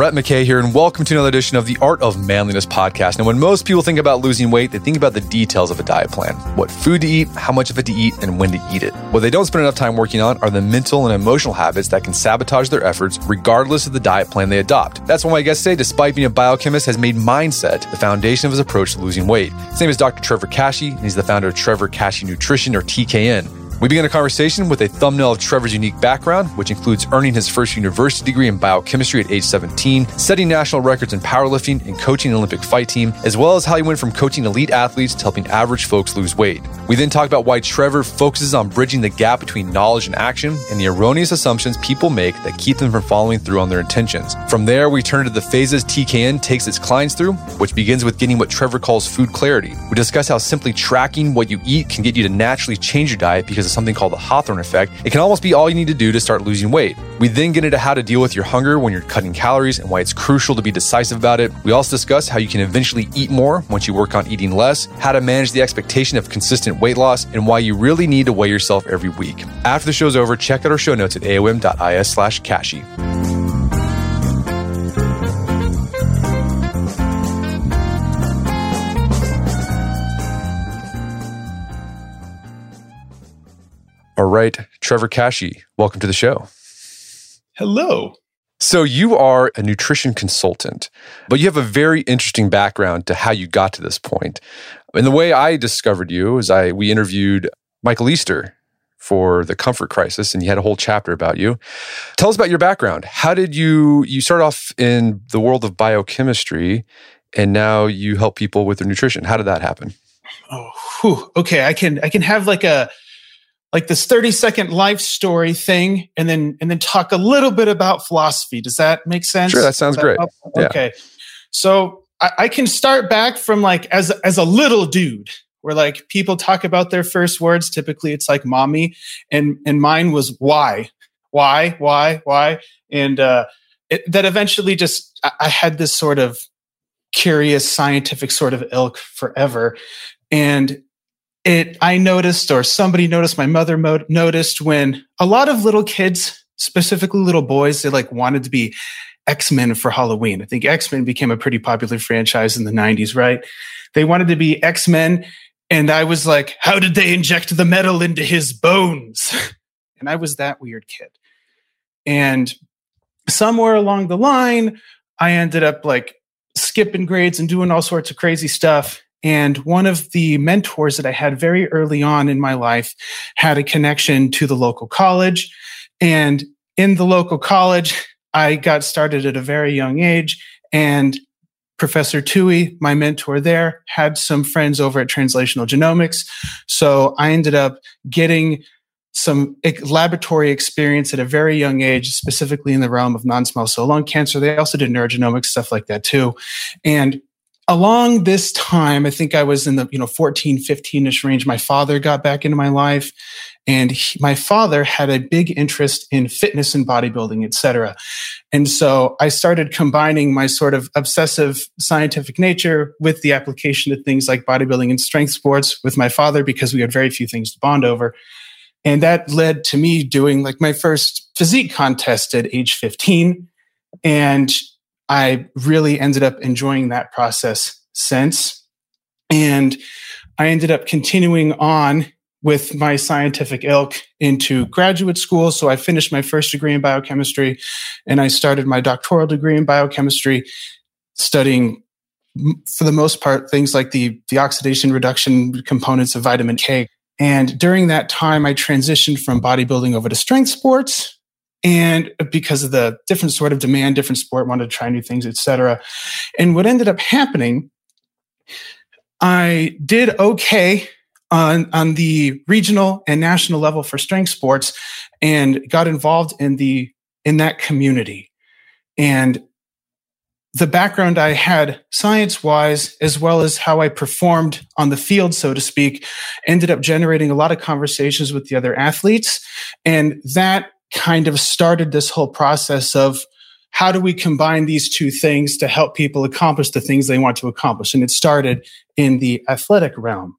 Brett McKay here, and welcome to another edition of the Art of Manliness podcast. Now, when most people think about losing weight, they think about the details of a diet plan what food to eat, how much of it to eat, and when to eat it. What they don't spend enough time working on are the mental and emotional habits that can sabotage their efforts, regardless of the diet plan they adopt. That's why my guest today, despite being a biochemist, has made mindset the foundation of his approach to losing weight. His name is Dr. Trevor Kashey, and he's the founder of Trevor Kashey Nutrition, or TKN. We begin a conversation with a thumbnail of Trevor's unique background, which includes earning his first university degree in biochemistry at age 17, setting national records in powerlifting, and coaching an Olympic fight team, as well as how he went from coaching elite athletes to helping average folks lose weight. We then talk about why Trevor focuses on bridging the gap between knowledge and action and the erroneous assumptions people make that keep them from following through on their intentions. From there, we turn to the phases TKN takes its clients through, which begins with getting what Trevor calls food clarity. We discuss how simply tracking what you eat can get you to naturally change your diet because something called the Hawthorne effect, it can almost be all you need to do to start losing weight. We then get into how to deal with your hunger when you're cutting calories and why it's crucial to be decisive about it. We also discuss how you can eventually eat more once you work on eating less, how to manage the expectation of consistent weight loss, and why you really need to weigh yourself every week. After the show's over, check out our show notes at aom.is slash. All right, Trevor Kashey, welcome to the show. Hello. So, you are a nutrition consultant, but you have a very interesting background to how you got to this point. And the way I discovered you is I we interviewed Michael Easter for the comfort crisis and he had a whole chapter about you. Tell us about your background. How did you you start off in the world of biochemistry and now you help people with their nutrition? How did that happen? Oh, whew. okay. I can I can have like a like this 30 second life story thing and then and then talk a little bit about philosophy. Does that make sense? Sure that sounds that, great. okay. So I, I, can start back from like as as a little dude where like people talk about their first words. Typically it's like mommy and and mine was why why why why. And uh it, that eventually just I, I had this sort of curious scientific sort of ilk forever. And it i noticed or somebody noticed my mother mo- noticed when a lot of little kids specifically little boys they like wanted to be x-men for halloween. I think x-men became a pretty popular franchise in the 90s right? They wanted to be x-men and i was like how did they inject the metal into his bones? And i was that weird kid. And somewhere along the line i ended up like skipping grades and doing all sorts of crazy stuff and one of the mentors that I had very early on in my life had a connection to the local college. And in the local college, I got started at a very young age. And Professor Tui, my mentor there, had some friends over at Translational Genomics. So I ended up getting some laboratory experience at a very young age, specifically in the realm of non-small cell lung cancer. They also did neurogenomics, stuff like that too. And along this time, I think I was in the, you know, 14, 15 ish range. My father got back into my life and he, my father had a big interest in fitness and bodybuilding, et cetera. And so I started combining my sort of obsessive scientific nature with the application of things like bodybuilding and strength sports with my father because we had very few things to bond over. And that led to me doing like my first physique contest at age 15. And I really ended up enjoying that process since. And I ended up continuing on with my scientific ilk into graduate school. So I finished my first degree in biochemistry and I started my doctoral degree in biochemistry, studying for the most part things like the, the oxidation reduction components of vitamin K. And during that time, I transitioned from bodybuilding over to strength sports. And because of the different sort of demand, different sport, wanted to try new things, etc. And what ended up happening, I did okay on, on the regional and national level for strength sports and got involved in the in that community. And the background I had science wise, as well as how I performed on the field, so to speak, ended up generating a lot of conversations with the other athletes. And that kind of started this whole process of how do we combine these two things to help people accomplish the things they want to accomplish? And it started in the athletic realm.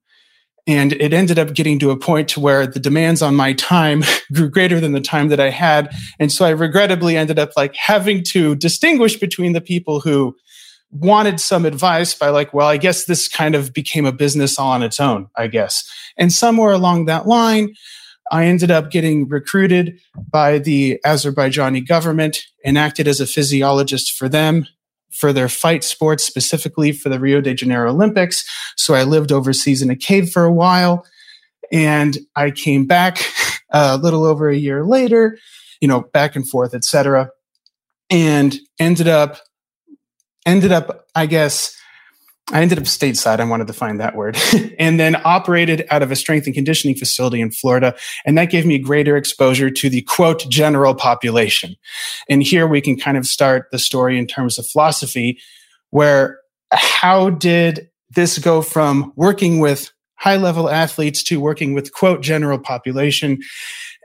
And it ended up getting to a point to where the demands on my time grew greater than the time that I had. And so I regrettably ended up like having to distinguish between the people who wanted some advice by like, well, I guess this kind of became a business all on its own, I guess. And somewhere along that line, I ended up getting recruited by the Azerbaijani government and acted as a physiologist for them for their fight sports, specifically for the Rio de Janeiro Olympics. So I lived overseas in a cave for a while. And I came back a little over a year later, you know, back and forth, etc. And ended up, ended up, I guess, I ended up stateside. I wanted to find that word. and then operated out of a strength and conditioning facility in Florida. And that gave me greater exposure to the quote general population. And here we can kind of start the story in terms of philosophy, where how did this go from working with high level athletes to working with quote general population?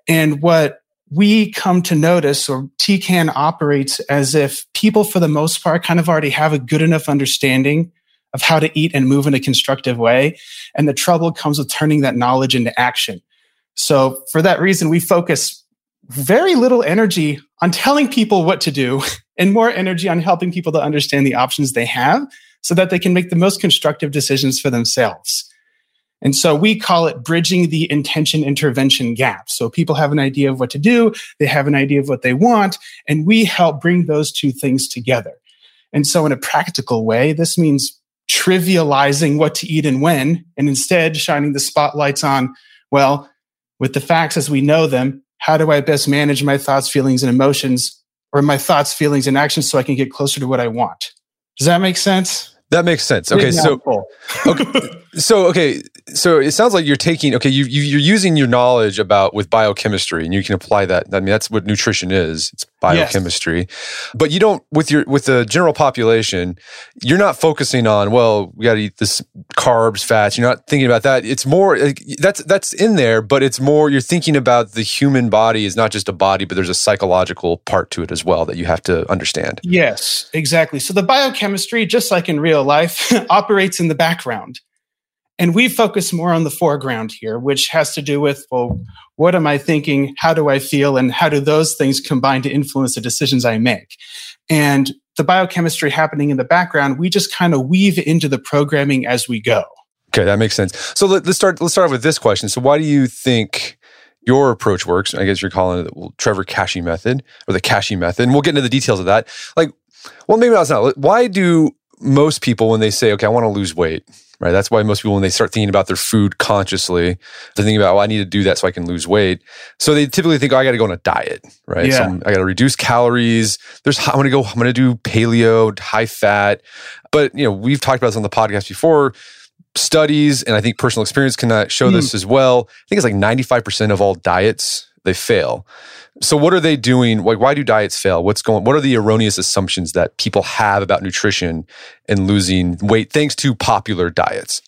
And what we come to notice or TKN operates as if people for the most part kind of already have a good enough understanding of how to eat and move in a constructive way. And the trouble comes with turning that knowledge into action. So for that reason, we focus very little energy on telling people what to do and more energy on helping people to understand the options they have so that they can make the most constructive decisions for themselves. And so we call it bridging the intention intervention gap. So people have an idea of what to do, they have an idea of what they want, and we help bring those two things together. And so in a practical way, this means trivializing what to eat and when, and instead shining the spotlights on, well, with the facts as we know them, how do I best manage my thoughts, feelings, and emotions, or my thoughts, feelings, and actions so I can get closer to what I want? Does that make sense? That makes sense. Okay, so okay, so okay, so it sounds like you're taking okay, you, you are using your knowledge about with biochemistry, and you can apply that. I mean, that's what nutrition is. It's biochemistry, yes. but you don't with your with the general population. You're not focusing on well, we got to eat this carbs, fats. You're not thinking about that. It's more that's that's in there, but it's more you're thinking about the human body is not just a body, but there's a psychological part to it as well that you have to understand. Yes, exactly. So the biochemistry, just like in real life, operates in the background. And we focus more on the foreground here, which has to do with, well, what am I thinking? How do I feel? And how do those things combine to influence the decisions I make? And the biochemistry happening in the background, we just kind of weave into the programming as we go. Okay, that makes sense. So let, us start. Let's start with this question. So, why do you think your approach works? I guess you're calling it the Trevor Kashey method or the Kashey method, and we'll get into the details of that. Like, well, maybe that's not. Why do most people, when they say, "Okay, I want to lose weight," right? That's why most people, when they start thinking about their food consciously, they're thinking about, well, I need to do that so I can lose weight. So they typically think, oh, I got to go on a diet, right? Yeah. So I got to reduce calories. There's, I'm going to go, I'm going to do paleo, high fat. But, you know, we've talked about this on the podcast before. Studies and I think personal experience can show mm. this as well. I think it's like 95% of all diets, they fail. So what are they doing? Like, why do diets fail? What's going? What are the erroneous assumptions that people have about nutrition and losing weight thanks to popular diets?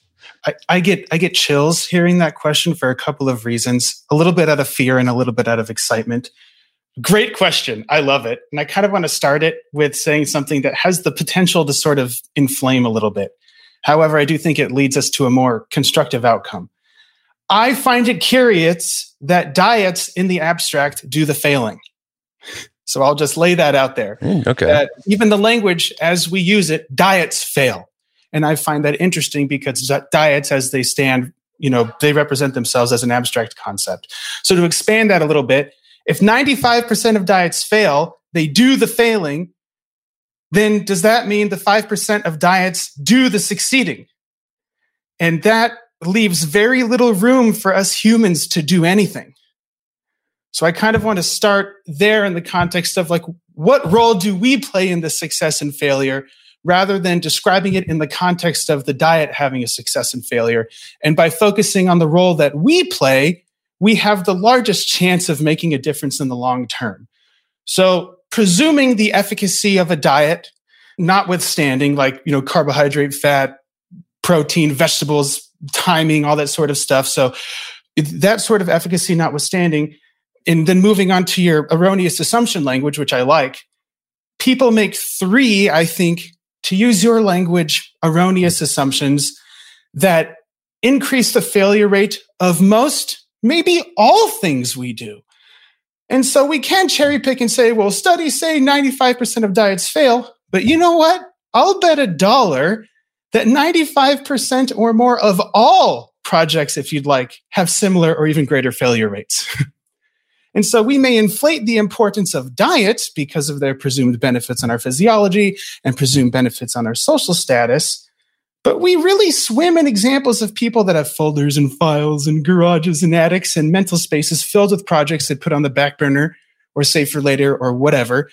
I, I, get I get chills hearing that question for a couple of reasons. A little bit out of fear and a little bit out of excitement. Great question. I love it. And I kind of want to start it with saying something that has the potential to sort of inflame a little bit. However, I do think it leads us to a more constructive outcome. I find it curious that diets in the abstract do the failing. So I'll just lay that out there. Mm, okay. That even the language as we use it, diets fail. And I find that interesting because diets as they stand, you know, they represent themselves as an abstract concept. So to expand that a little bit, if 95% of diets fail, they do the failing, then does that mean the 5% of diets do the succeeding? And that leaves very little room for us humans to do anything. So I kind of want to start there in the context of like, what role do we play in the success and failure rather than describing it in the context of the diet having a success and failure? And by focusing on the role that we play, we have the largest chance of making a difference in the long term. So presuming the efficacy of a diet, notwithstanding like, you know, carbohydrate, fat, protein, vegetables, timing, all that sort of stuff. So that sort of efficacy notwithstanding, and then moving on to your erroneous assumption language, which I like, people make three, I think, to use your language, erroneous assumptions that increase the failure rate of most, maybe all things we do. And so we can cherry pick and say, well, studies say 95% of diets fail. But you know what? I'll bet a dollar that 95% or more of all projects, if you'd like, have similar or even greater failure rates. and so we may inflate the importance of diets because of their presumed benefits on our physiology and presumed benefits on our social status. But we really swim in examples of people that have folders and files and garages and attics and mental spaces filled with projects that put on the back burner or save for later or whatever.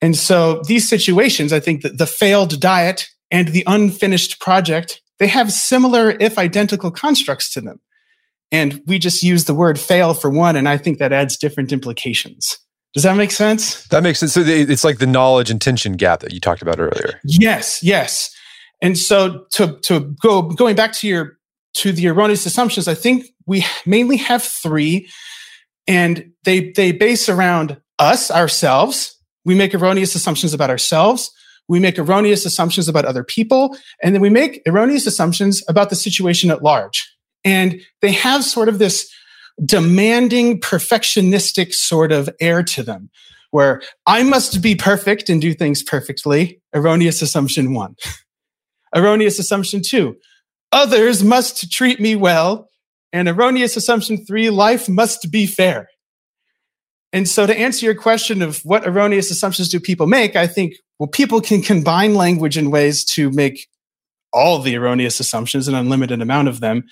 And so these situations, I think that the failed diet and the unfinished project, they have similar, if identical constructs to them. And we just use the word fail for one, and I think that adds different implications. Does that make sense? That makes sense. So it's like the knowledge intention gap that you talked about earlier. Yes, yes. And so to to go going back to your to the erroneous assumptions, I think we mainly have three, and they they base around us ourselves. We make erroneous assumptions about ourselves we make erroneous assumptions about other people, and then we make erroneous assumptions about the situation at large. And they have sort of this demanding, perfectionistic sort of air to them, where I must be perfect and do things perfectly. Erroneous assumption one. erroneous assumption two. Others must treat me well. And erroneous assumption three, life must be fair. And so to answer your question of what erroneous assumptions do people make, I think, well, people can combine language in ways to make all the erroneous assumptions, an unlimited amount of them.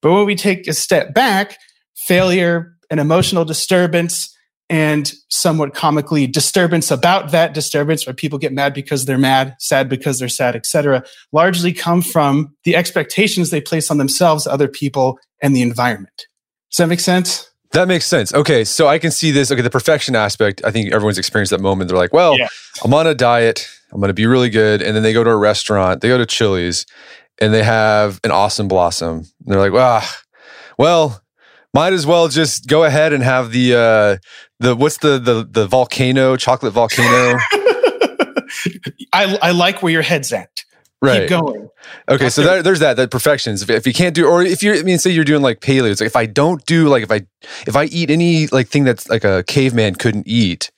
But when we take a step back, failure, an emotional disturbance, and somewhat comically disturbance about that disturbance where people get mad because they're mad sad because they're sad etc largely come from the expectations they place on themselves other people and the environment does that make sense that makes sense. Okay, so I can see this. Okay, the perfection aspect. I think everyone's experienced that moment. They're like, "Well, yeah. I'm on a diet. I'm going to be really good." And then they go to a restaurant. They go to Chili's, and they have an awesome blossom. And they're like, "Ah, well, might as well just go ahead and have the uh, the what's the the the volcano chocolate volcano." I I like where your head's at right. keep going. Okay, so that, there's that that perfections. If, if you can't do, or if you're, I mean, say you're doing like paleo, it's like if I don't do like if I if I eat any like thing that's like a caveman couldn't eat,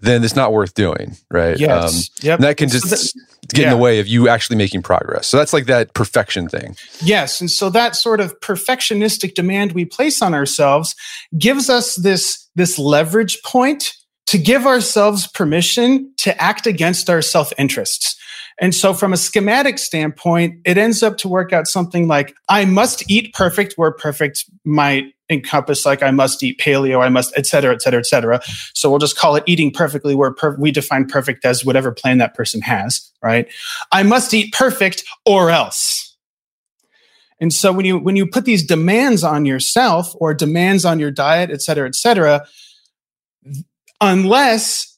then it's not worth doing, right? Yes. Um, yep. that can just so that, get yeah. in the way of you actually making progress. So that's like that perfection thing. Yes, and so that sort of perfectionistic demand we place on ourselves gives us this this leverage point to give ourselves permission to act against our self interests. And so from a schematic standpoint, it ends up to work out something like I must eat perfect where perfect might encompass like I must eat paleo, I must, et cetera, et cetera, et cetera. So we'll just call it eating perfectly where per- we define perfect as whatever plan that person has, right? I must eat perfect or else. And so when you when you put these demands on yourself or demands on your diet, et cetera, et cetera, unless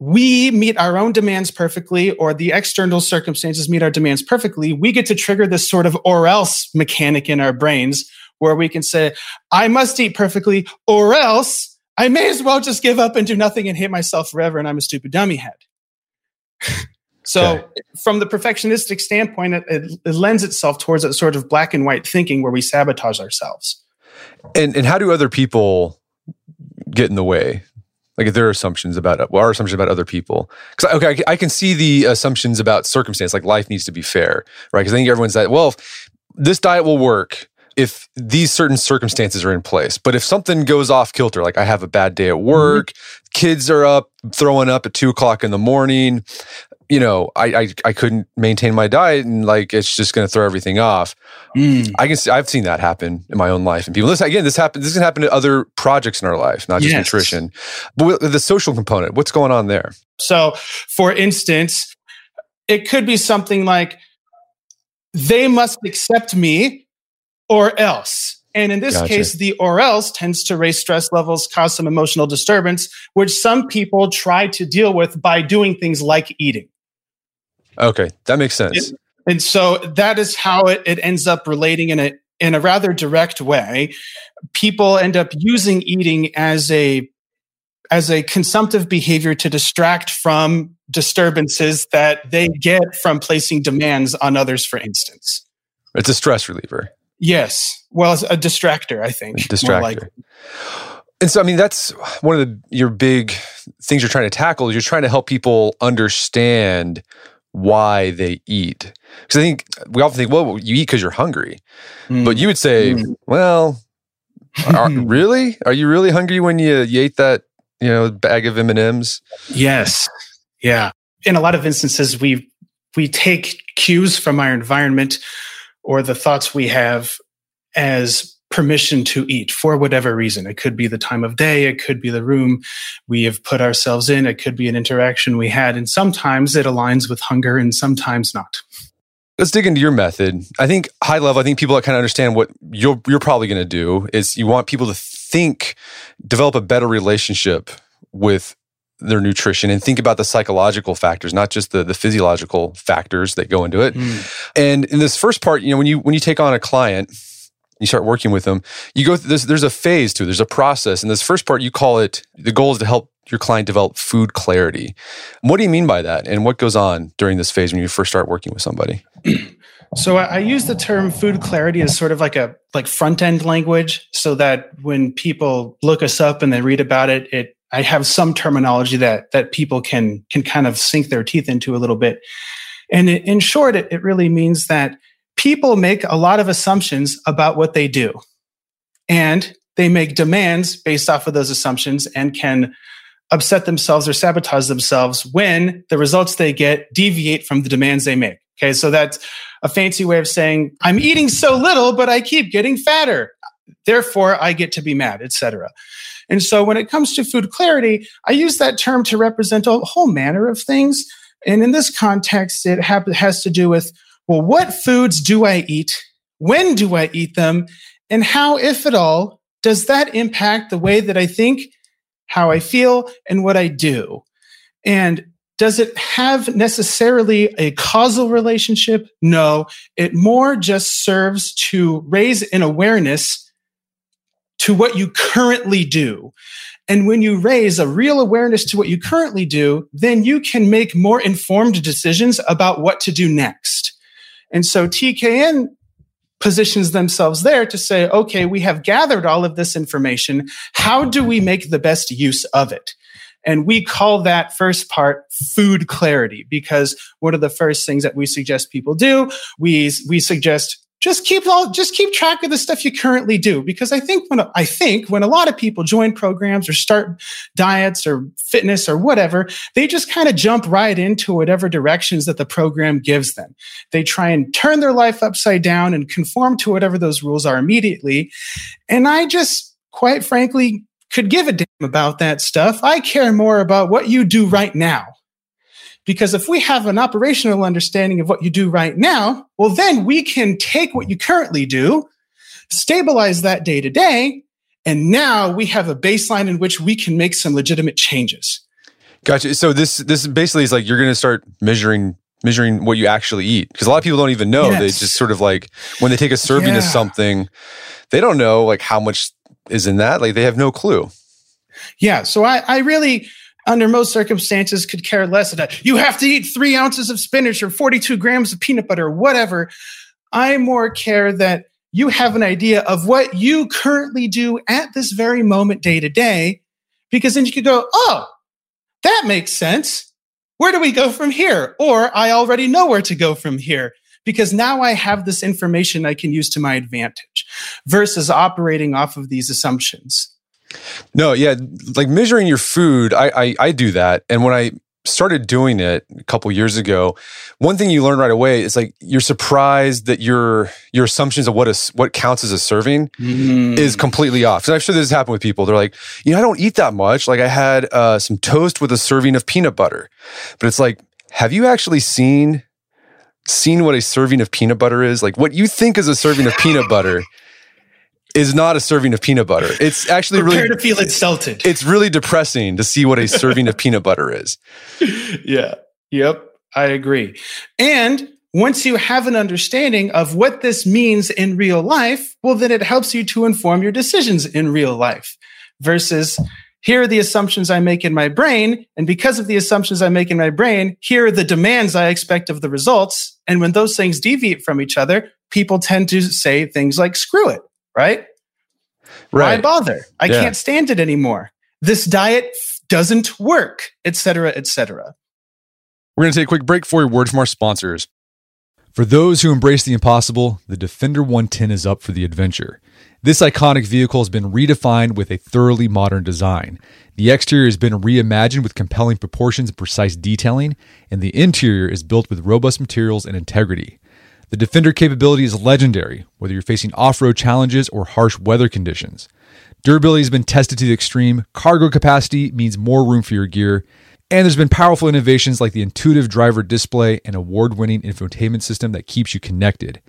we meet our own demands perfectly or the external circumstances meet our demands perfectly, we get to trigger this sort of or else mechanic in our brains where we can say, I must eat perfectly or else I may as well just give up and do nothing and hate myself forever and I'm a stupid dummy head. so okay. from the perfectionistic standpoint, it, it, it lends itself towards a sort of black and white thinking where we sabotage ourselves. And, and how do other people get in the way? Like their assumptions about well, our assumptions about other people. Because okay, I, can see the assumptions about circumstance, like life needs to be fair, right? Because I think everyone's that well, this diet will work if these certain circumstances are in place. But if something goes off kilter, like I have a bad day at mm-hmm. work, mm-hmm. kids are up throwing up at two o'clock in the morning, you know, I, I, I couldn't maintain my diet and like it's just going to throw everything off. Mm. I can see, I've seen that happen in my own life. And people, listen, again, this happens, this can happen to other projects in our life, not just yes. nutrition. But the social component, what's going on there? So, for instance, it could be something like they must accept me or else. And in this gotcha. case, the or else tends to raise stress levels, cause some emotional disturbance, which some people try to deal with by doing things like eating. Okay, that makes sense. It, and so that is how it, it ends up relating in a in a rather direct way. People end up using eating as a as a consumptive behavior to distract from disturbances that they get from placing demands on others, for instance. It's a stress reliever. Yes. Well, it's a distractor, I think. Distractor. And so, I mean, that's one of the, your big things you're trying to tackle is you're trying to help people understand why they eat. Because I think we often think, well, you eat because you're hungry. Mm. But you would say, mm. well, are, really? Are you really hungry when you, you ate that, you know, bag of M&Ms? Yes. Yeah. In a lot of instances, we we take cues from our environment or the thoughts we have as permission to eat for whatever reason. It could be the time of day, it could be the room we have put ourselves in, it could be an interaction we had. And sometimes it aligns with hunger and sometimes not. Let's dig into your method. I think high level, I think people that kind of understand what you're you're probably going to do is you want people to think, develop a better relationship with their nutrition and think about the psychological factors, not just the, the physiological factors that go into it. Mm. And in this first part, you know, when you when you take on a client, you start working with them, you go there's there's a phase to it, there's a process. And this first part you call it the goal is to help your client develop food clarity. What do you mean by that? And what goes on during this phase when you first start working with somebody? So I, use the term food clarity as sort of like a like front end language, so that when people look us up and they read about it, it I have some terminology that that people can can kind of sink their teeth into a little bit. And in short, it, it really means that people make a lot of assumptions about what they do. And they make demands based off of those assumptions and can upset themselves or sabotage themselves when the results they get deviate from the demands they make. Okay, so that's a fancy way of saying I'm eating so little, but I keep getting fatter. Therefore, I get to be mad, etc. And so when it comes to food clarity, I use that term to represent a whole manner of things. And in this context, it has to do with, well, what foods do I eat? When do I eat them? And how, if at all, does that impact the way that I think, how I feel, and what I do? And does it have necessarily a causal relationship? No, it more just serves to raise an awareness to what you currently do. And when you raise a real awareness to what you currently do, then you can make more informed decisions about what to do next. And so TKN positions themselves there to say, okay, we have gathered all of this information. How do we make the best use of it? And we call that first part food clarity because one of the first things that we suggest people do, we, we suggest just keep all just keep track of the stuff you currently do. Because i think when i think when a lot of people join programs or start diets or fitness or whatever they just kind of jump right into whatever directions that the program gives them. They try and turn their life upside down and conform to whatever those rules are immediately. And i just quite frankly could give a damn about that stuff. I care more about what you do right now because if we have an operational understanding of what you do right now, well, then we can take what you currently do, stabilize that day to day, and now we have a baseline in which we can make some legitimate changes. Gotcha. So this this basically is like you're going to start measuring measuring what you actually eat because a lot of people don't even know. Yes. They just sort of like when they take a serving yeah. of something, they don't know like how much is in that. Like they have no clue. Yeah. So I I really under most circumstances could care less that you have to eat three ounces of spinach or 42 grams of peanut butter or whatever. I more care that you have an idea of what you currently do at this very moment, day to day, because then you could go, oh, that makes sense. Where do we go from here? Or I already know where to go from here because now I have this information I can use to my advantage versus operating off of these assumptions. No, yeah, like measuring your food, I, I I do that, and when I started doing it a couple years ago, one thing you learn right away is like you're surprised that your your assumptions of what is what counts as a serving mm. is completely off. So I'm sure this has happened with people. They're like, you know, I don't eat that much. Like I had uh, some toast with a serving of peanut butter, but it's like, have you actually seen seen what a serving of peanut butter is? Like what you think is a serving of peanut butter is not a serving of peanut butter. It's actually Prepare really to feel insulted. It's really depressing to see what a serving of peanut butter is. Yeah. Yep. I agree. And once you have an understanding of what this means in real life, well, then it helps you to inform your decisions in real life versus here are the assumptions I make in my brain. And because of the assumptions I make in my brain, here are the demands I expect of the results. And when those things deviate from each other, people tend to say things like, screw it, right? Right. Why bother? I yeah. can't stand it anymore. This diet doesn't work, etc., etc. We're going to take a quick break for a word from our sponsors. For those who embrace the impossible, the Defender 110 is up for the adventure. This iconic vehicle has been redefined with a thoroughly modern design. The exterior has been reimagined with compelling proportions and precise detailing, and the interior is built with robust materials and integrity. The Defender capability is legendary, whether you're facing off road challenges or harsh weather conditions. Durability has been tested to the extreme, cargo capacity means more room for your gear, and there's been powerful innovations like the intuitive driver display and award winning infotainment system that keeps you connected.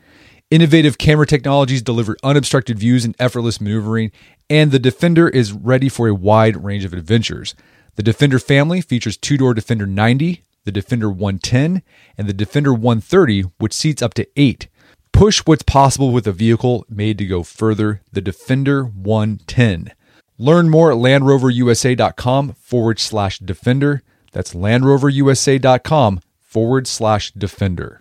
Innovative camera technologies deliver unobstructed views and effortless maneuvering, and the Defender is ready for a wide range of adventures. The Defender family features two door Defender 90, the Defender 110, and the Defender 130, which seats up to eight. Push what's possible with a vehicle made to go further, the Defender 110. Learn more at LandRoverUSA.com forward slash Defender. That's LandRoverUSA.com forward slash Defender.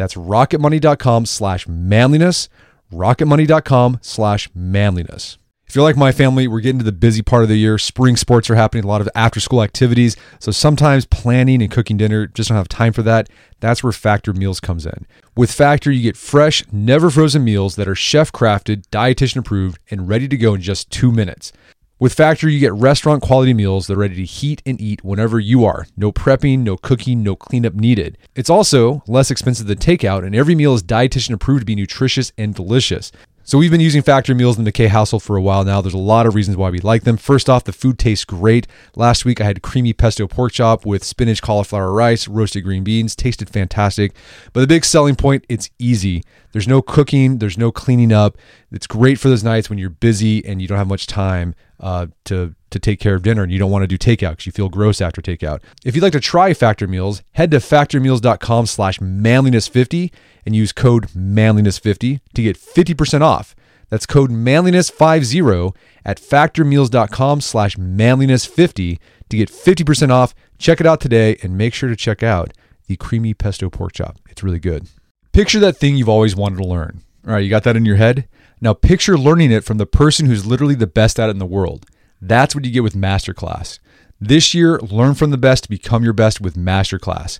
That's rocketmoney.com slash manliness, rocketmoney.com slash manliness. If you're like my family, we're getting to the busy part of the year. Spring sports are happening, a lot of after school activities. So sometimes planning and cooking dinner just don't have time for that. That's where Factor Meals comes in. With Factor, you get fresh, never frozen meals that are chef crafted, dietitian approved, and ready to go in just two minutes. With Factor, you get restaurant quality meals that are ready to heat and eat whenever you are. No prepping, no cooking, no cleanup needed. It's also less expensive than takeout, and every meal is dietitian approved to be nutritious and delicious. So we've been using Factor meals in the McKay household for a while now. There's a lot of reasons why we like them. First off, the food tastes great. Last week I had creamy pesto pork chop with spinach, cauliflower rice, roasted green beans. Tasted fantastic. But the big selling point, it's easy. There's no cooking, there's no cleaning up. It's great for those nights when you're busy and you don't have much time uh, to to take care of dinner and you don't want to do takeout because you feel gross after takeout. If you'd like to try Factor Meals, head to factormeals.com slash manliness50 and use code manliness50 to get 50% off. That's code manliness50 at factormeals.com slash manliness50 to get 50% off. Check it out today and make sure to check out the creamy pesto pork chop. It's really good. Picture that thing you've always wanted to learn. All right, you got that in your head? Now picture learning it from the person who's literally the best at it in the world. That's what you get with Masterclass. This year, learn from the best to become your best with Masterclass.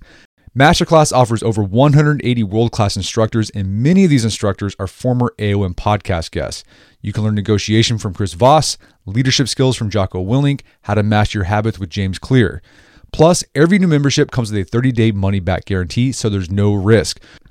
Masterclass offers over 180 world class instructors, and many of these instructors are former AOM podcast guests. You can learn negotiation from Chris Voss, leadership skills from Jocko Willink, how to master your habits with James Clear. Plus, every new membership comes with a 30 day money back guarantee, so there's no risk.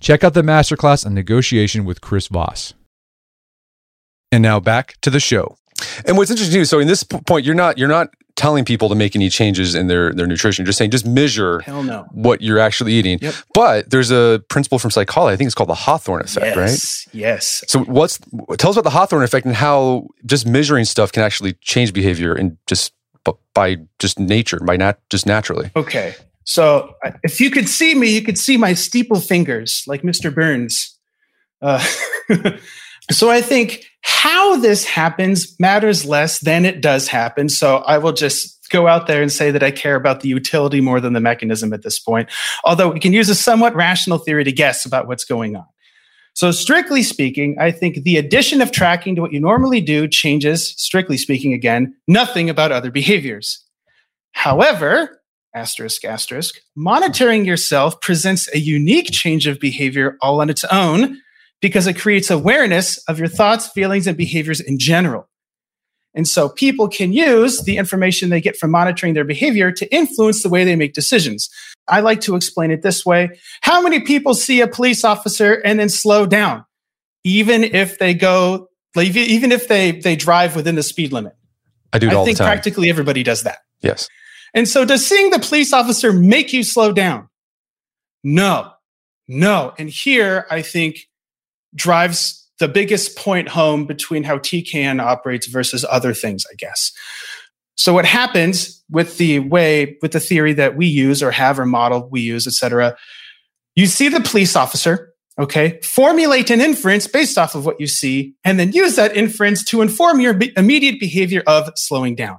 Check out the masterclass on negotiation with Chris Voss. And now back to the show. And what's interesting too, so in this point, you're not you're not telling people to make any changes in their their nutrition. You're just saying just measure Hell no. what you're actually eating. Yep. But there's a principle from psychology. I think it's called the Hawthorne effect, right? Yes. Yes. So what's tell us about the Hawthorne effect and how just measuring stuff can actually change behavior and just by just nature, by not just naturally. Okay. So if you could see me, you could see my steeple fingers like Mr. Burns. Uh, so I think how this happens matters less than it does happen. So I will just go out there and say that I care about the utility more than the mechanism at this point. Although we can use a somewhat rational theory to guess about what's going on. So, strictly speaking, I think the addition of tracking to what you normally do changes, strictly speaking, again, nothing about other behaviors. However, asterisk, asterisk, monitoring yourself presents a unique change of behavior all on its own because it creates awareness of your thoughts, feelings, and behaviors in general. And so people can use the information they get from monitoring their behavior to influence the way they make decisions. I like to explain it this way. How many people see a police officer and then slow down, even if they go, even if they, they drive within the speed limit? I do it I all the think practically everybody does that. yes. And so, does seeing the police officer make you slow down? No, no. And here, I think, drives the biggest point home between how TKN operates versus other things, I guess. So, what happens with the way, with the theory that we use or have or model we use, et cetera, you see the police officer, okay, formulate an inference based off of what you see, and then use that inference to inform your immediate behavior of slowing down.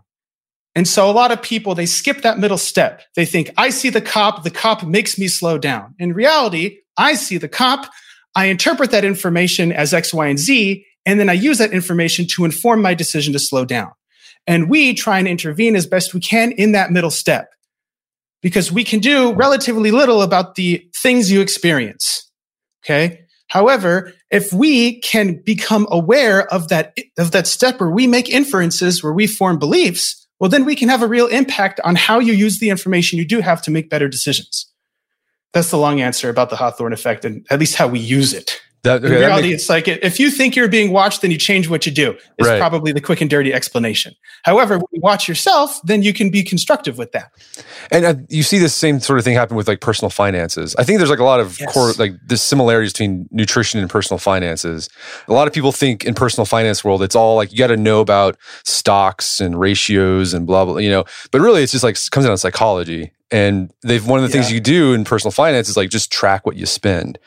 And so a lot of people, they skip that middle step. They think, I see the cop, the cop makes me slow down. In reality, I see the cop, I interpret that information as X, Y, and Z, and then I use that information to inform my decision to slow down. And we try and intervene as best we can in that middle step because we can do relatively little about the things you experience. Okay. However, if we can become aware of that, of that step where we make inferences, where we form beliefs, well, then we can have a real impact on how you use the information you do have to make better decisions. That's the long answer about the Hawthorne effect and at least how we use it. That, okay, reality, makes- it's like if you think you're being watched, then you change what you do. It's Right. probably the quick and dirty explanation. However, when you watch yourself, then you can be constructive with that. and uh, you see this same sort of thing happen with like personal finances. I think there's like a lot of Yes. core like the similarities between nutrition and personal finances. A lot of people think in personal finance world it's all like you got to know about stocks and ratios and blah blah, you know. But really, it's just like comes down to psychology. And they've one of the things you do in personal finance is like just track what you spend.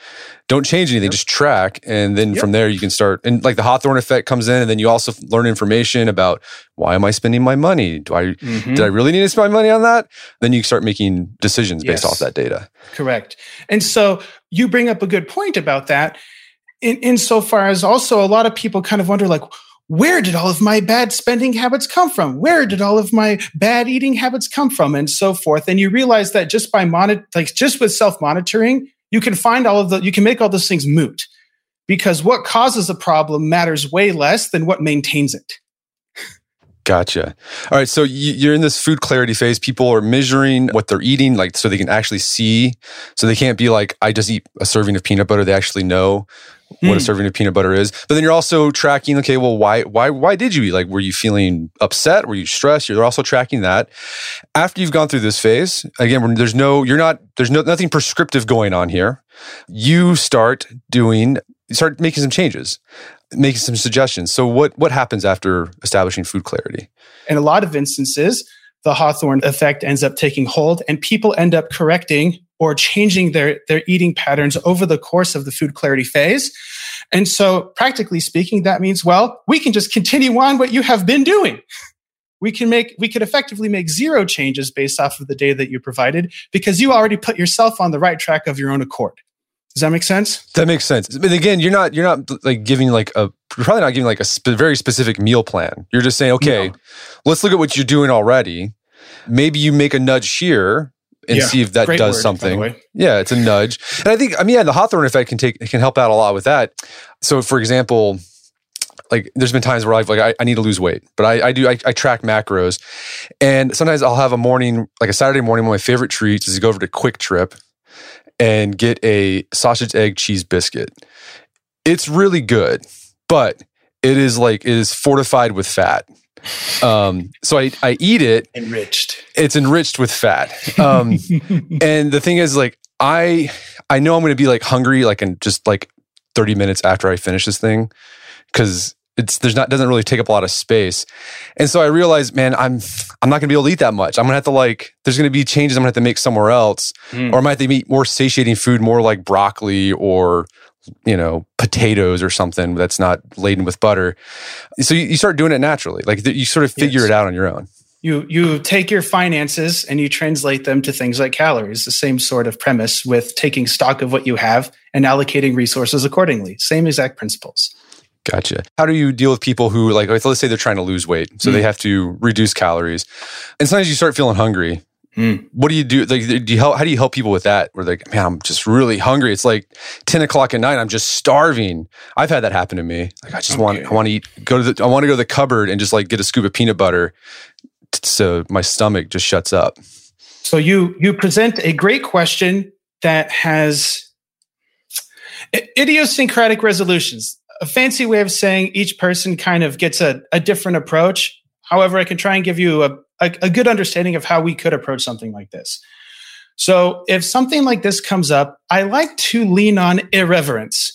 Don't change anything, just track, and then Yep. from there you can start. And like the Hawthorne effect comes in, and then you also learn information about why am I spending my money? Do I Mm-hmm. did I really need to spend money on that? Then you start making decisions based off that data. Correct. And so you bring up a good point about that. In insofar as also a lot of people kind of wonder, like, where did all of my bad spending habits come from? Where did all of my bad eating habits come from? And so forth. And you realize that just by monitor, like just with self-monitoring, you can find all of the, you can make all those things moot because what causes a problem matters way less than what maintains it. Gotcha. All right. So you- you're in this food clarity phase. People are measuring what they're eating, like so they can actually see. So they can't be like, I just eat a serving of peanut butter. They actually know what a Hmm. serving of peanut butter is. But then you're also tracking, okay, well, why, why, why did you eat? Like, were you feeling upset? Were you stressed? You're also tracking that. After you've gone through this phase, again, when there's no, you're not, there's no, nothing prescriptive going on here. You start doing, you start making some changes, making some suggestions. So what, what happens after establishing food clarity? in a lot of instances, the Hawthorne effect ends up taking hold and people end up correcting or changing their, their eating patterns over the course of the food clarity phase. And so, practically speaking, that means, well, we can just continue on what you have been doing. We can make, we could effectively make zero changes based off of the data that you provided because you already put yourself on the right track of your own accord. Does that make sense? That makes sense. But again, you're not you're not like giving like a you're probably not giving like a sp- very specific meal plan. You're just saying, okay, no. let's look at what you're doing already. Maybe you make a nudge here and yeah, see if that does word, something. Yeah, it's a nudge. And I think I mean, yeah, the Hawthorne effect can take it can help out a lot with that. So, for example, like there's been times where I've like I, I need to lose weight, but I, I do I, I, track macros, and sometimes I'll have a morning like a Saturday morning. One of my favorite treats is to go over to QuikTrip and get a sausage egg cheese biscuit. It's really good, but it is like it is fortified with fat. Um, so I, I eat it enriched. It's enriched with fat. Um, and the thing is like I I know I'm going to be like hungry like in just like 30 minutes after I finish this thing because it's there's not doesn't really take up a lot of space. And so I realized, man, I'm I'm not gonna be able to eat that much. I'm gonna have to like there's gonna be changes I'm gonna have to make somewhere else. Mm. Or I might have to eat more satiating food, more like broccoli or you know, potatoes or something that's not laden with butter. So you, you start doing it naturally. Like you sort of figure yes. it out on your own. You you take your finances and you translate them to things like calories. The same sort of premise with taking stock of what you have and allocating resources accordingly. Same exact principles. Gotcha. How do you deal with people who like let's say they're trying to lose weight, so mm. they have to reduce calories, and sometimes you start feeling hungry. Mm. What do you do? Like, do you help? How do you help people with that? Where like, man, I'm just really hungry. It's like ten o'clock at night. I'm just starving. I've had that happen to me. Like, I just okay. want, I want to eat. Go to the, I want to go to the cupboard and just like get a scoop of peanut butter, so my stomach just shuts up. So you you present a great question that has idiosyncratic resolutions. A fancy way of saying each person kind of gets a, a different approach. However, I can try and give you a, a, a good understanding of how we could approach something like this. So, if something like this comes up, I like to lean on irreverence,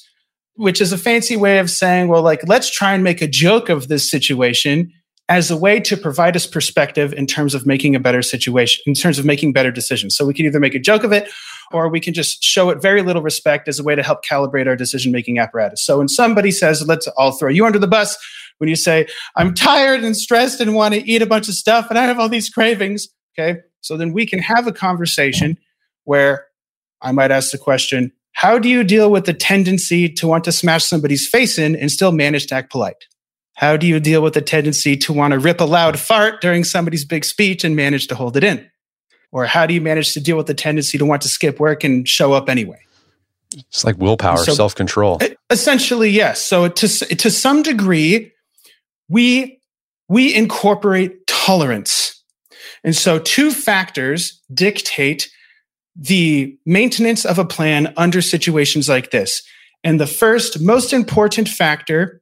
which is a fancy way of saying, well, like, let's try and make a joke of this situation as a way to provide us perspective in terms of making a better situation, in terms of making better decisions. So we can either make a joke of it or we can just show it very little respect as a way to help calibrate our decision making apparatus. So when somebody says, let's all throw you under the bus, when you say, I'm tired and stressed and want to eat a bunch of stuff and I have all these cravings. Okay. So then we can have a conversation where I might ask the question, how do you deal with the tendency to want to smash somebody's face in and still manage to act polite? How do you deal with the tendency to want to rip a loud fart during somebody's big speech and manage to hold it in? Or how do you manage to deal with the tendency to want to skip work and show up anyway? It's like willpower, so, self control. Essentially, yes. So to to some degree, we we incorporate tolerance. And so two factors dictate the maintenance of a plan under situations like this. And the first most important factor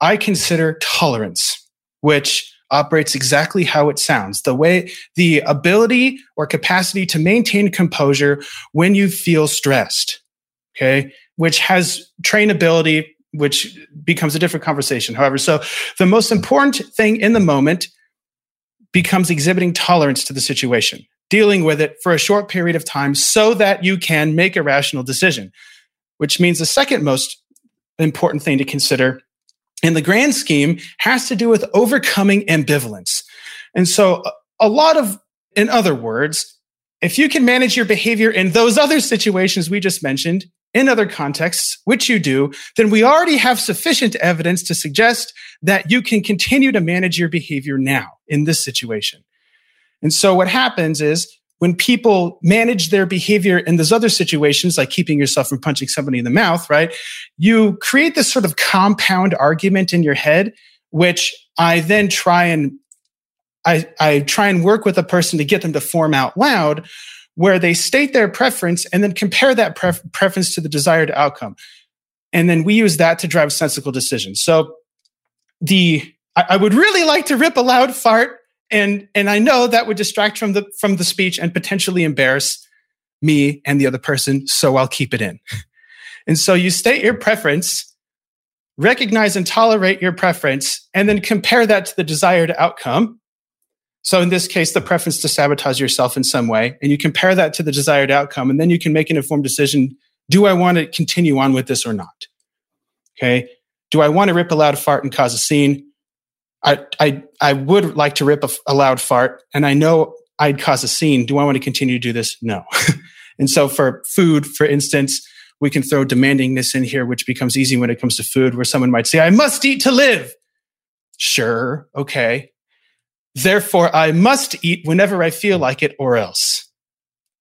I consider tolerance, which operates exactly how it sounds. The way, the ability or capacity to maintain composure when you feel stressed. Okay. Which has trainability which becomes a different conversation. However, so the most important thing in the moment becomes exhibiting tolerance to the situation, dealing with it for a short period of time so that you can make a rational decision, which means the second most important thing to consider in the grand scheme has to do with overcoming ambivalence. And so a lot of, in other words, if you can manage your behavior in those other situations we just mentioned, in other contexts, which you do, then we already have sufficient evidence to suggest that you can continue to manage your behavior now in this situation. And so what happens is when people manage their behavior in those other situations, like keeping yourself from punching somebody in the mouth, right? You create this sort of compound argument in your head, which I then try and I, I try and work with a person to get them to form out loud where they state their preference and then compare that pref- preference to the desired outcome. And then we use that to drive sensible decisions. So the I, I would really like to rip a loud fart and and I know that would distract from the from the speech and potentially embarrass me and the other person, so I'll keep it in. And so you state your preference, recognize and tolerate your preference, and then compare that to the desired outcome. So in this case, the preference to sabotage yourself in some way, and you compare that to the desired outcome, and then you can make an informed decision. Do I want to continue on with this or not? Okay. Do I want to rip a loud fart and cause a scene? I, I, I would like to rip a, a loud fart and I know I'd cause a scene. Do I want to continue to do this? No. and so for food, for instance, we can throw demandingness in here, which becomes easy when it comes to food, where someone might say, I must eat to live. Sure, okay. Therefore, I must eat whenever I feel like it or else.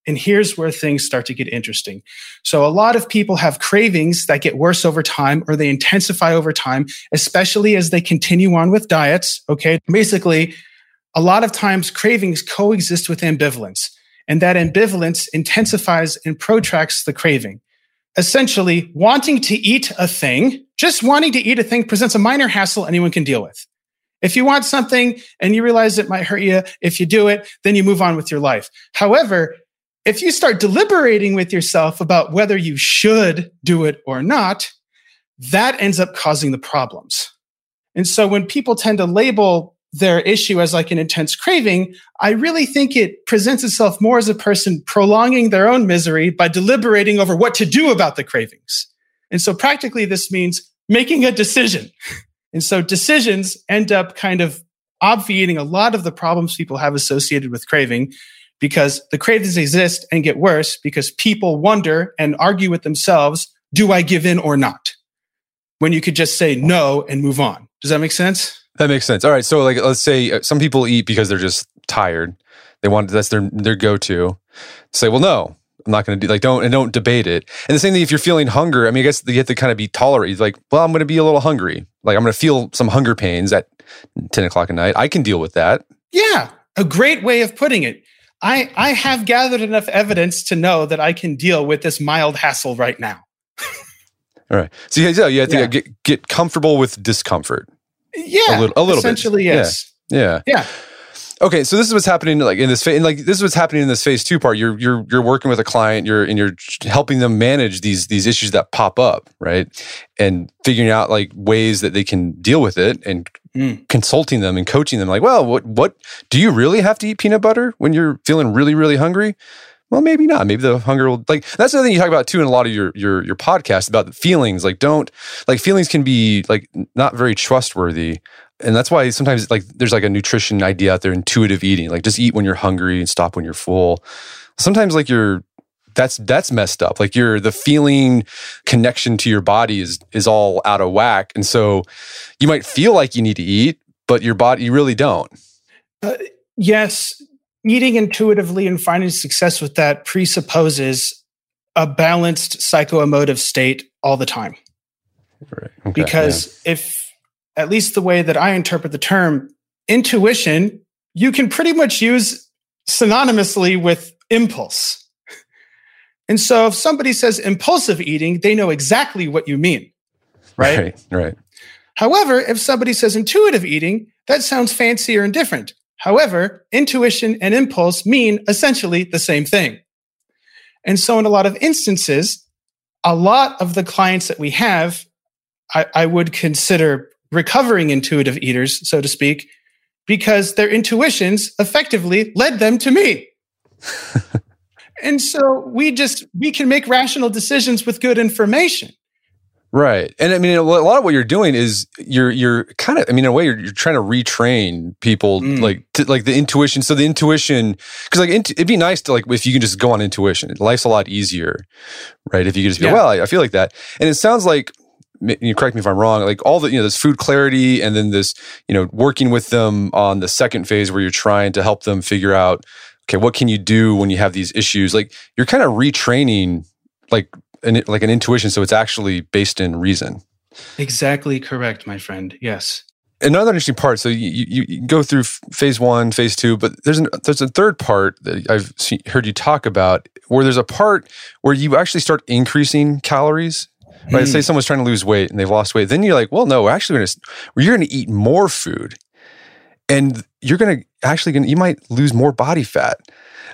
And here's where things start to get interesting. So a lot of people have cravings that get worse over time or they intensify over time, especially as they continue on with diets. Okay. Basically, a lot of times cravings coexist with ambivalence and that ambivalence intensifies and protracts the craving. Essentially, wanting to eat a thing, just wanting to eat a thing presents a minor hassle anyone can deal with. If you want something and you realize it might hurt you, if you do it, then you move on with your life. However, if you start deliberating with yourself about whether you should do it or not, that ends up causing the problems. And so when people tend to label their issue as like an intense craving, I really think it presents itself more as a person prolonging their own misery by deliberating over what to do about the cravings. And so practically this means making a decision. And so decisions end up kind of obviating a lot of the problems people have associated with craving because the cravings exist and get worse because people wonder and argue with themselves, do I give in or not? When you could just say no and move on. Does that make sense? That makes sense. All right. So like let's say uh, some people eat because they're just tired. They want that's their their go-to. Say, well, no, I'm not going to do like don't and don't debate it. And the same thing if you're feeling hunger. I mean, I guess you have to kind of be tolerant. Like, well, I'm going to be a little hungry. Like I'm going to feel some hunger pains at 10 o'clock at night. I can deal with that. Yeah, a great way of putting it. I, I have gathered enough evidence to know that I can deal with this mild hassle right now. All right. So yeah, you have to yeah. get, get comfortable with discomfort. Yeah. A little, a little essentially, bit. yes. Yeah. Yeah. Okay, so this is what's happening like in this phase, and like this is what's happening in this phase two part. You're you're you're working with a client, you're and you're helping them manage these these issues that pop up, right? And figuring out like ways that they can deal with it, and mm. consulting them and coaching them. Like, well, what what do you really have to eat peanut butter when you're feeling really really hungry? Well, maybe not. Maybe the hunger will like that's the thing you talk about too in a lot of your your your podcast about the feelings. Like, don't like feelings can be like not very trustworthy and that's why sometimes like there's like a nutrition idea out there intuitive eating like just eat when you're hungry and stop when you're full sometimes like you're that's that's messed up like you're the feeling connection to your body is is all out of whack and so you might feel like you need to eat but your body you really don't uh, yes eating intuitively and finding success with that presupposes a balanced psychoemotive state all the time right. okay, because yeah. if at least the way that I interpret the term, intuition, you can pretty much use synonymously with impulse. And so if somebody says impulsive eating, they know exactly what you mean. Right? Right. right. However, if somebody says intuitive eating, that sounds fancier and different. However, intuition and impulse mean essentially the same thing. And so in a lot of instances, a lot of the clients that we have, I, I would consider recovering intuitive eaters, so to speak, because their intuitions effectively led them to me. and so we just we can make rational decisions with good information. Right. And I mean, a lot of what you're doing is you're, you're kind of, I mean, in a way, you're, you're trying to retrain people, mm. like, to, like the intuition. So the intuition, cause like, it'd be nice to like, if you can just go on intuition, life's a lot easier, right? If you can just be, yeah. well, I, I feel like that. And it sounds like you correct me if I'm wrong, like all the, you know, this food clarity and then this, you know, working with them on the second phase where you're trying to help them figure out, okay, what can you do when you have these issues? Like you're kind of retraining like an, like an intuition. So it's actually based in reason. Exactly correct, my friend. Yes. Another interesting part. So you, you, you go through phase one, phase two, but there's an, there's a third part that I've seen, heard you talk about where there's a part where you actually start increasing calories Right? Mm. Say someone's trying to lose weight and they've lost weight. Then you're like, well, no, we're actually going to, you're going to eat more food and you're going to actually going to, you might lose more body fat.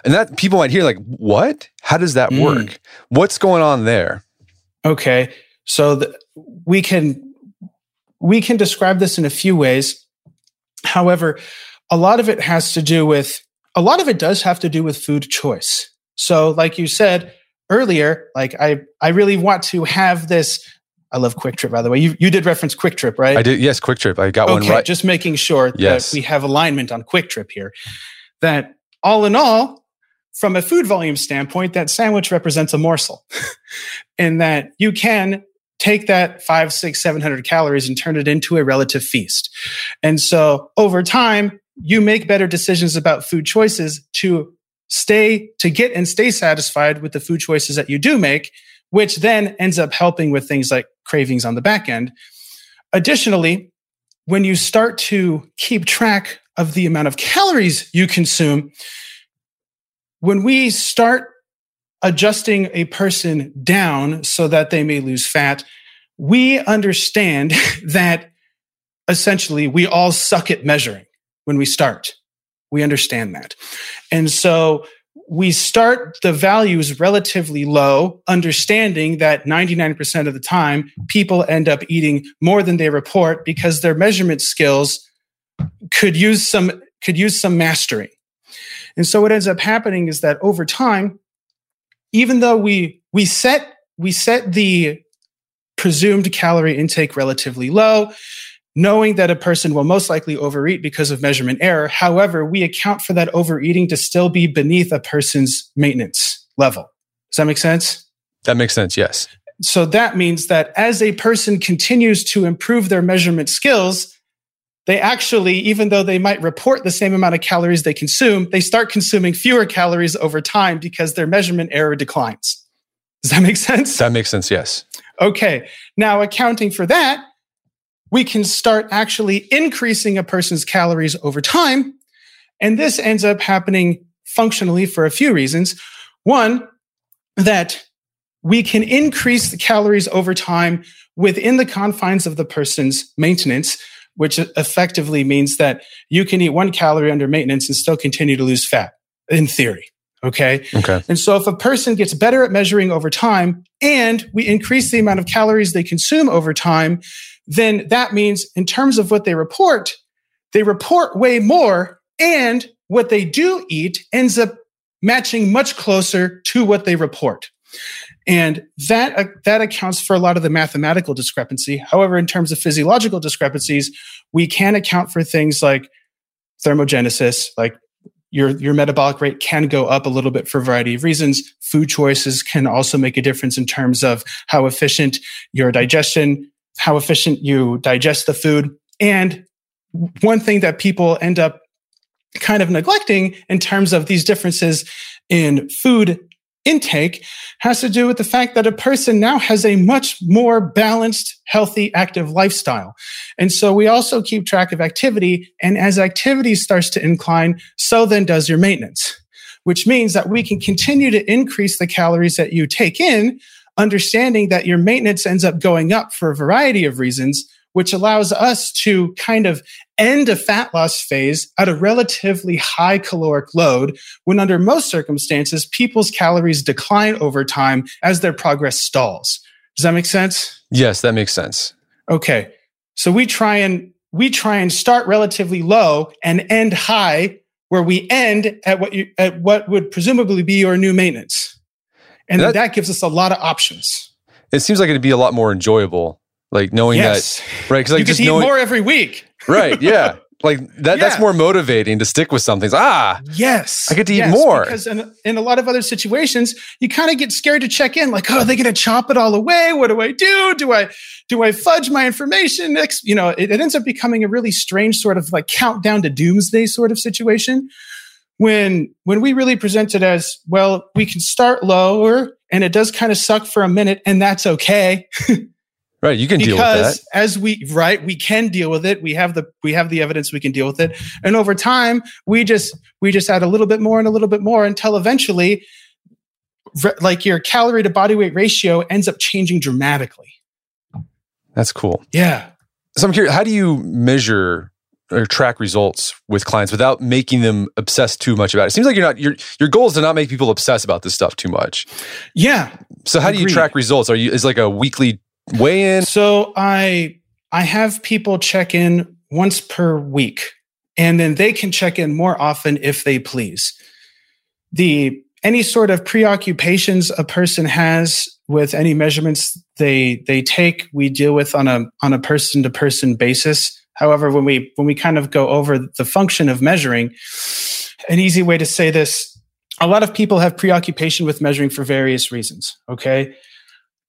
And that people might hear like, what? How does that mm. work? What's going on there? Okay. So the, we can, we can describe this in a few ways. However, a lot of it has to do with, a lot of it does have to do with food choice. So, like you said, earlier, like I, I really want to have this. I love QuikTrip, by the way. You, you did reference QuikTrip, right? I did. Yes, QuikTrip. I got okay, one right. Just making sure yes. that we have alignment on QuikTrip here. That all in all, from a food volume standpoint, that sandwich represents a morsel, and that you can take that five, six, seven hundred calories and turn it into a relative feast. And so over time, you make better decisions about food choices to stay, to get and stay satisfied with the food choices that you do make, which then ends up helping with things like cravings on the back end. Additionally, when you start to keep track of the amount of calories you consume, when we start adjusting a person down so that they may lose fat, we understand that essentially we all suck at measuring when we start. We understand that. And so we start the values relatively low, understanding that 99% of the time people end up eating more than they report because their measurement skills could use some could use some mastering. And so what ends up happening is that over time, even though we we set we set the presumed calorie intake relatively low, knowing that a person will most likely overeat because of measurement error. However, we account for that overeating to still be beneath a person's maintenance level. Does that make sense? That makes sense, yes. So that means that as a person continues to improve their measurement skills, they actually, even though they might report the same amount of calories they consume, they start consuming fewer calories over time because their measurement error declines. Does that make sense? That makes sense, yes. Okay. Now, accounting for that, we can start actually increasing a person's calories over time. And this ends up happening functionally for a few reasons. One, that we can increase the calories over time within the confines of the person's maintenance, which effectively means that you can eat one calorie under maintenance and still continue to lose fat in theory. Okay. Okay. And so if a person gets better at measuring over time and we increase the amount of calories they consume over time, then that means in terms of what they report, they report way more and what they do eat ends up matching much closer to what they report. And that, uh, that accounts for a lot of the mathematical discrepancy. However, in terms of physiological discrepancies, we can account for things like thermogenesis, like your, your metabolic rate can go up a little bit for a variety of reasons. Food choices can also make a difference in terms of how efficient your digestion how efficient you digest the food. And one thing that people end up kind of neglecting in terms of these differences in food intake has to do with the fact that a person now has a much more balanced, healthy, active lifestyle. And so we also keep track of activity. And as activity starts to incline, so then does your maintenance, which means that we can continue to increase the calories that you take in understanding that your maintenance ends up going up for a variety of reasons, which allows us to kind of end a fat loss phase at a relatively high caloric load when under most circumstances, people's calories decline over time as their progress stalls. Does that make sense? Yes, that makes sense. Okay. So we try and we try and start relatively low and end high where we end at what you at what would presumably be your new maintenance. And that, that gives us a lot of options. It seems like it'd be a lot more enjoyable, like knowing yes. that, right? Because like you just eat knowing, more every week, right? Yeah, like that. Yeah. That's more motivating to stick with something. Ah, yes, I get to yes, eat more. Because in, in a lot of other situations, you kind of get scared to check in. Like, oh, are they going to chop it all away? What do I do? Do I do I fudge my information? Next, you know, it, it ends up becoming a really strange sort of like countdown to doomsday sort of situation when when we really present it as well we can start lower and it does kind of suck for a minute and that's okay. Right you can deal with that. Because as we right we can deal with it. We have the we have the evidence we can deal with it. And over time we just we just add a little bit more and a little bit more until eventually like your calorie to body weight ratio ends up changing dramatically. That's cool. Yeah. So i'm curious how do you measure or track results with clients without making them obsess too much about it. it. seems like you're not your your goal is to not make people obsess about this stuff too much. Yeah. So how agreed. do you track results? Are you is like a weekly weigh in? So I I have people check in once per week and then they can check in more often if they please. The any sort of preoccupations a person has with any measurements they they take we deal with on a on a person to person basis However, when we when we kind of go over the function of measuring, an easy way to say this a lot of people have preoccupation with measuring for various reasons. Okay.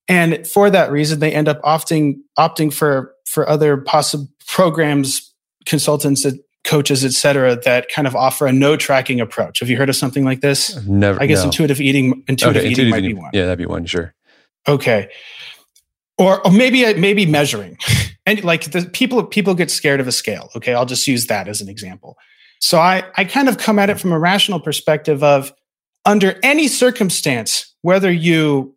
And for that reason, they end up opting opting for for other possible programs, consultants, coaches, et cetera, that kind of offer a no tracking approach. Have you heard of something like this? Never. I guess no. intuitive eating. Intuitive okay, eating intuitive might eating. be one. Yeah, that'd be one. Sure. Okay. Or, or maybe maybe measuring, and like the people people get scared of a scale. Okay, I'll just use that as an example. So I I kind of come at it from a rational perspective of under any circumstance, whether you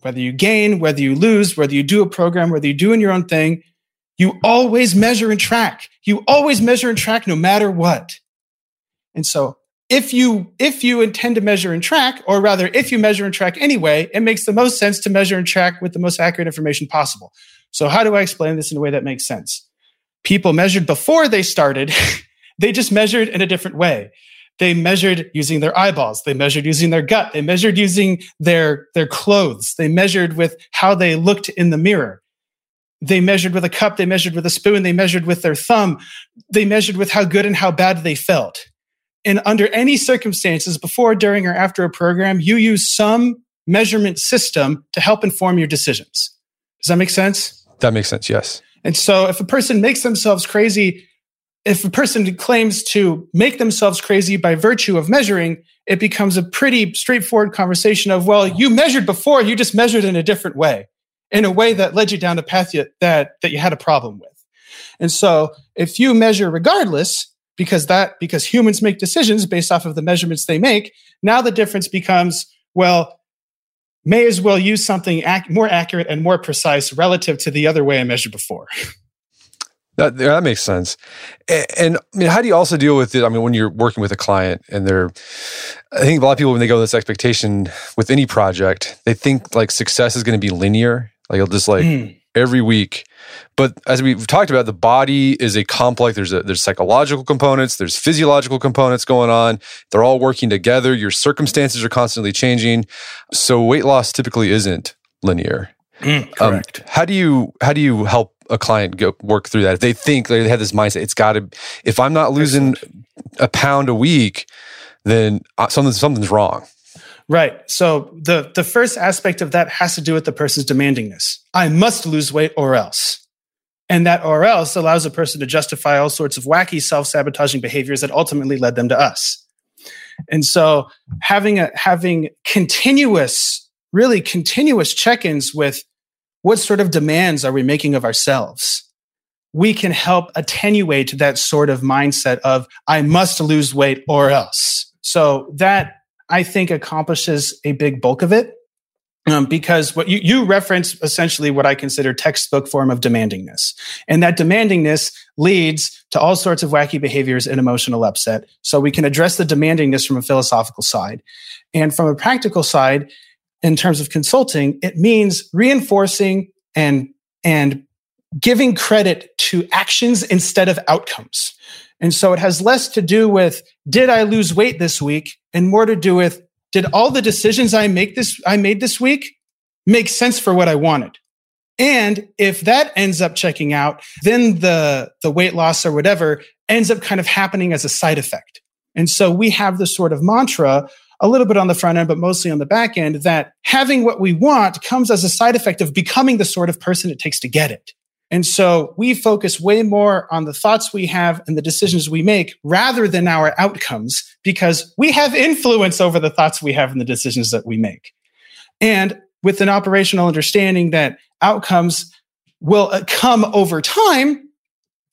whether you gain, whether you lose, whether you do a program, whether you're doing your own thing, you always measure and track. You always measure and track no matter what. And so if you if you intend to measure and track, or rather if you measure and track anyway, it makes the most sense to measure and track with the most accurate information possible. So how do I explain this in a way that makes sense? People measured before they started, they just measured in a different way. They measured using their eyeballs. They measured using their gut. They measured using their, their clothes. They measured with how they looked in the mirror. They measured with a cup. They measured with a spoon. They measured with their thumb. They measured with how good and how bad they felt. And under any circumstances, before, during, or after a program, you use some measurement system to help inform your decisions. Does that make sense? That makes sense, yes. And so if a person makes themselves crazy if a person claims to make themselves crazy by virtue of measuring, it becomes a pretty straightforward conversation of, well, you measured before, you just measured in a different way, in a way that led you down a path that, that you had a problem with. And so if you measure regardless, because that, because humans make decisions based off of the measurements they make, now the difference becomes, well, may as well use something ac- more accurate and more precise relative to the other way I measured before. That, that makes sense. And, and, I mean, how do you also deal with it? I mean, when you're working with a client and they're, I think a lot of people, when they go with this expectation with any project, they think like success is going to be linear. Like it'll just like mm. Every week. But as we've talked about, the body is a complex. There's a, there's psychological components. There's physiological components going on. They're all working together. Your circumstances are constantly changing. So weight loss typically isn't linear. Mm, correct. Um, how do you how do you help a client go work through that? If they think they have this mindset, it's got to. If I'm not losing Excellent. a pound a week, then uh, something something's wrong. Right. So the the first aspect of that has to do with the person's demandingness. I must lose weight or else. And that or else allows a person to justify all sorts of wacky self-sabotaging behaviors that ultimately led them to us. And so having a having continuous really continuous check ins with what sort of demands are we making of ourselves? We can help attenuate that sort of mindset of, I must lose weight or else. So that I think accomplishes a big bulk of it. Um, because what you, you reference essentially what I consider textbook form of demandingness. And that demandingness leads to all sorts of wacky behaviors and emotional upset. So we can address the demandingness from a philosophical side. And from a practical side, in terms of consulting, it means reinforcing and, and giving credit to actions instead of outcomes. And so it has less to do with, did I lose weight this week? And more to do with, did all the decisions I make this, I made this week make sense for what I wanted? And if that ends up checking out, then the, the weight loss or whatever ends up kind of happening as a side effect. And so we have this sort of mantra a little bit on the front end, but mostly on the back end, that having what we want comes as a side effect of becoming the sort of person it takes to get it. And so we focus way more on the thoughts we have and the decisions we make rather than our outcomes because we have influence over the thoughts we have and the decisions that we make. And with an operational understanding that outcomes will uh, come over time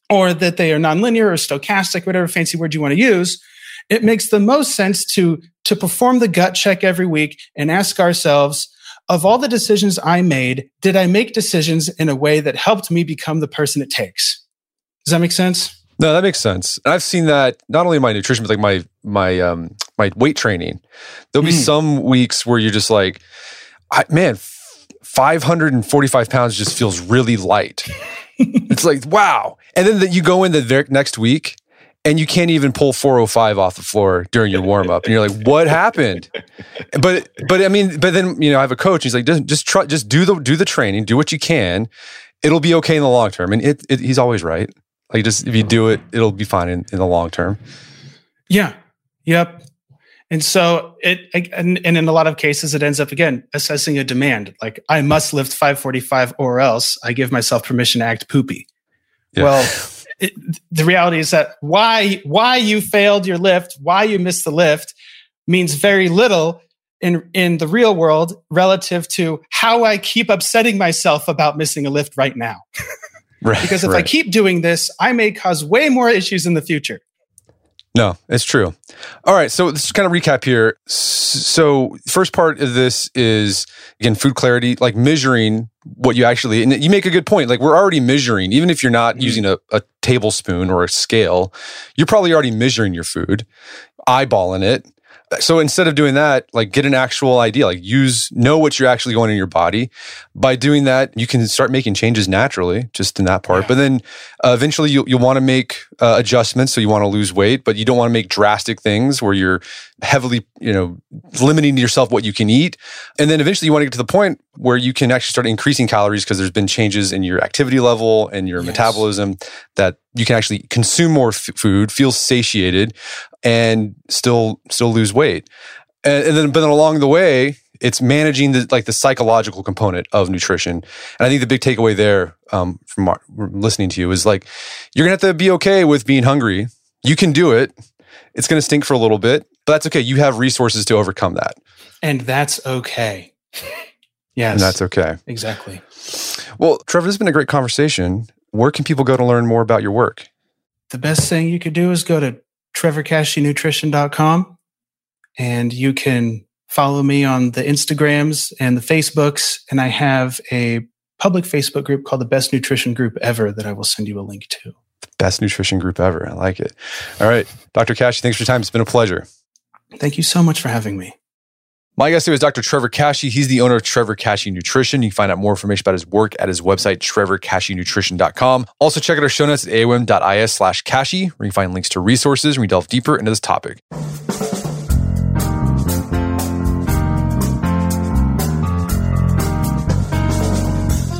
or that they are nonlinear or stochastic, whatever fancy word you want to use, it makes the most sense to, to perform the gut check every week and ask ourselves, of all the decisions I made, did I make decisions in a way that helped me become the person it takes? Does that make sense? No, that makes sense. I've seen that not only in my nutrition, but like my my um my weight training. There'll be mm. some weeks where you're just like, I, man, 545 pounds just feels really light. it's like wow, and then the, you go in the next week and you can't even pull 405 off the floor during your warm up and you're like what happened? But but i mean but then you know i have a coach he's like just just try just do the do the training do what you can. It'll be okay in the long term. And it, it he's always right. Like just if you do it it'll be fine in, in the long term. Yeah. Yep. And so it, and, and in a lot of cases, it ends up again assessing a demand. Like I must lift 545 or else I give myself permission to act poopy. Yeah. Well, it, the reality is that why, why you failed your lift, why you missed the lift means very little in, in the real world relative to how I keep upsetting myself about missing a lift right now. right, because if right. I keep doing this, I may cause way more issues in the future. No, it's true. All right, so let's kind of recap here. So, first part of this is again food clarity, like measuring what you actually. And you make a good point. Like we're already measuring, even if you're not mm-hmm. using a, a tablespoon or a scale, you're probably already measuring your food, eyeballing it, so instead of doing that, like get an actual idea, like use, know what you're actually going in your body. By doing that, you can start making changes naturally, just in that part. Yeah. But then uh, eventually you'll, you'll want to make uh, adjustments. So you want to lose weight, but you don't want to make drastic things where you're heavily, you know, limiting yourself what you can eat. And then eventually you want to get to the point where you can actually start increasing calories because there's been changes in your activity level and your yes. metabolism that you can actually consume more f- food, feel satiated, and still still lose weight. And, and, then, but then along the way, it's managing the like the psychological component of nutrition. And I think the big takeaway there, um, from our, listening to you, is like you're gonna have to be okay with being hungry. You can do it. It's gonna stink for a little bit, but that's okay. You have resources to overcome that, and that's okay. yes, and that's okay. Exactly. Well, Trevor, this has been a great conversation. Where can people go to learn more about your work? The best thing you could do is go to trevorkasheynutrition.com and you can follow me on the Instagrams and the Facebooks. And I have a public Facebook group called the Best Nutrition Group Ever that I will send you a link to. The Best nutrition group ever. I like it. All right. Dr. Kashey, thanks for your time. It's been a pleasure. Thank you so much for having me. My guest today is Dr. Trevor Kashey. He's the owner of Trevor Kashey Nutrition. You can find out more information about his work at his website, trevorkasheynutrition.com. Also, check out our show notes at aom.is slash kashey, where you can find links to resources and we delve deeper into this topic.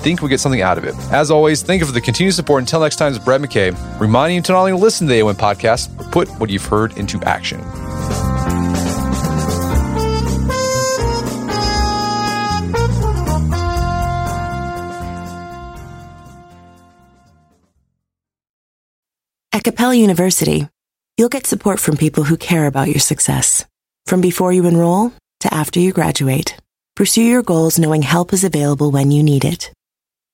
think we get something out of it. As always, thank you for the continued support. Until next time, it's Brett McKay, reminding you to not only listen to the AOM podcast, but put what you've heard into action. At Capella University, you'll get support from people who care about your success. From before you enroll to after you graduate, pursue your goals knowing help is available when you need it.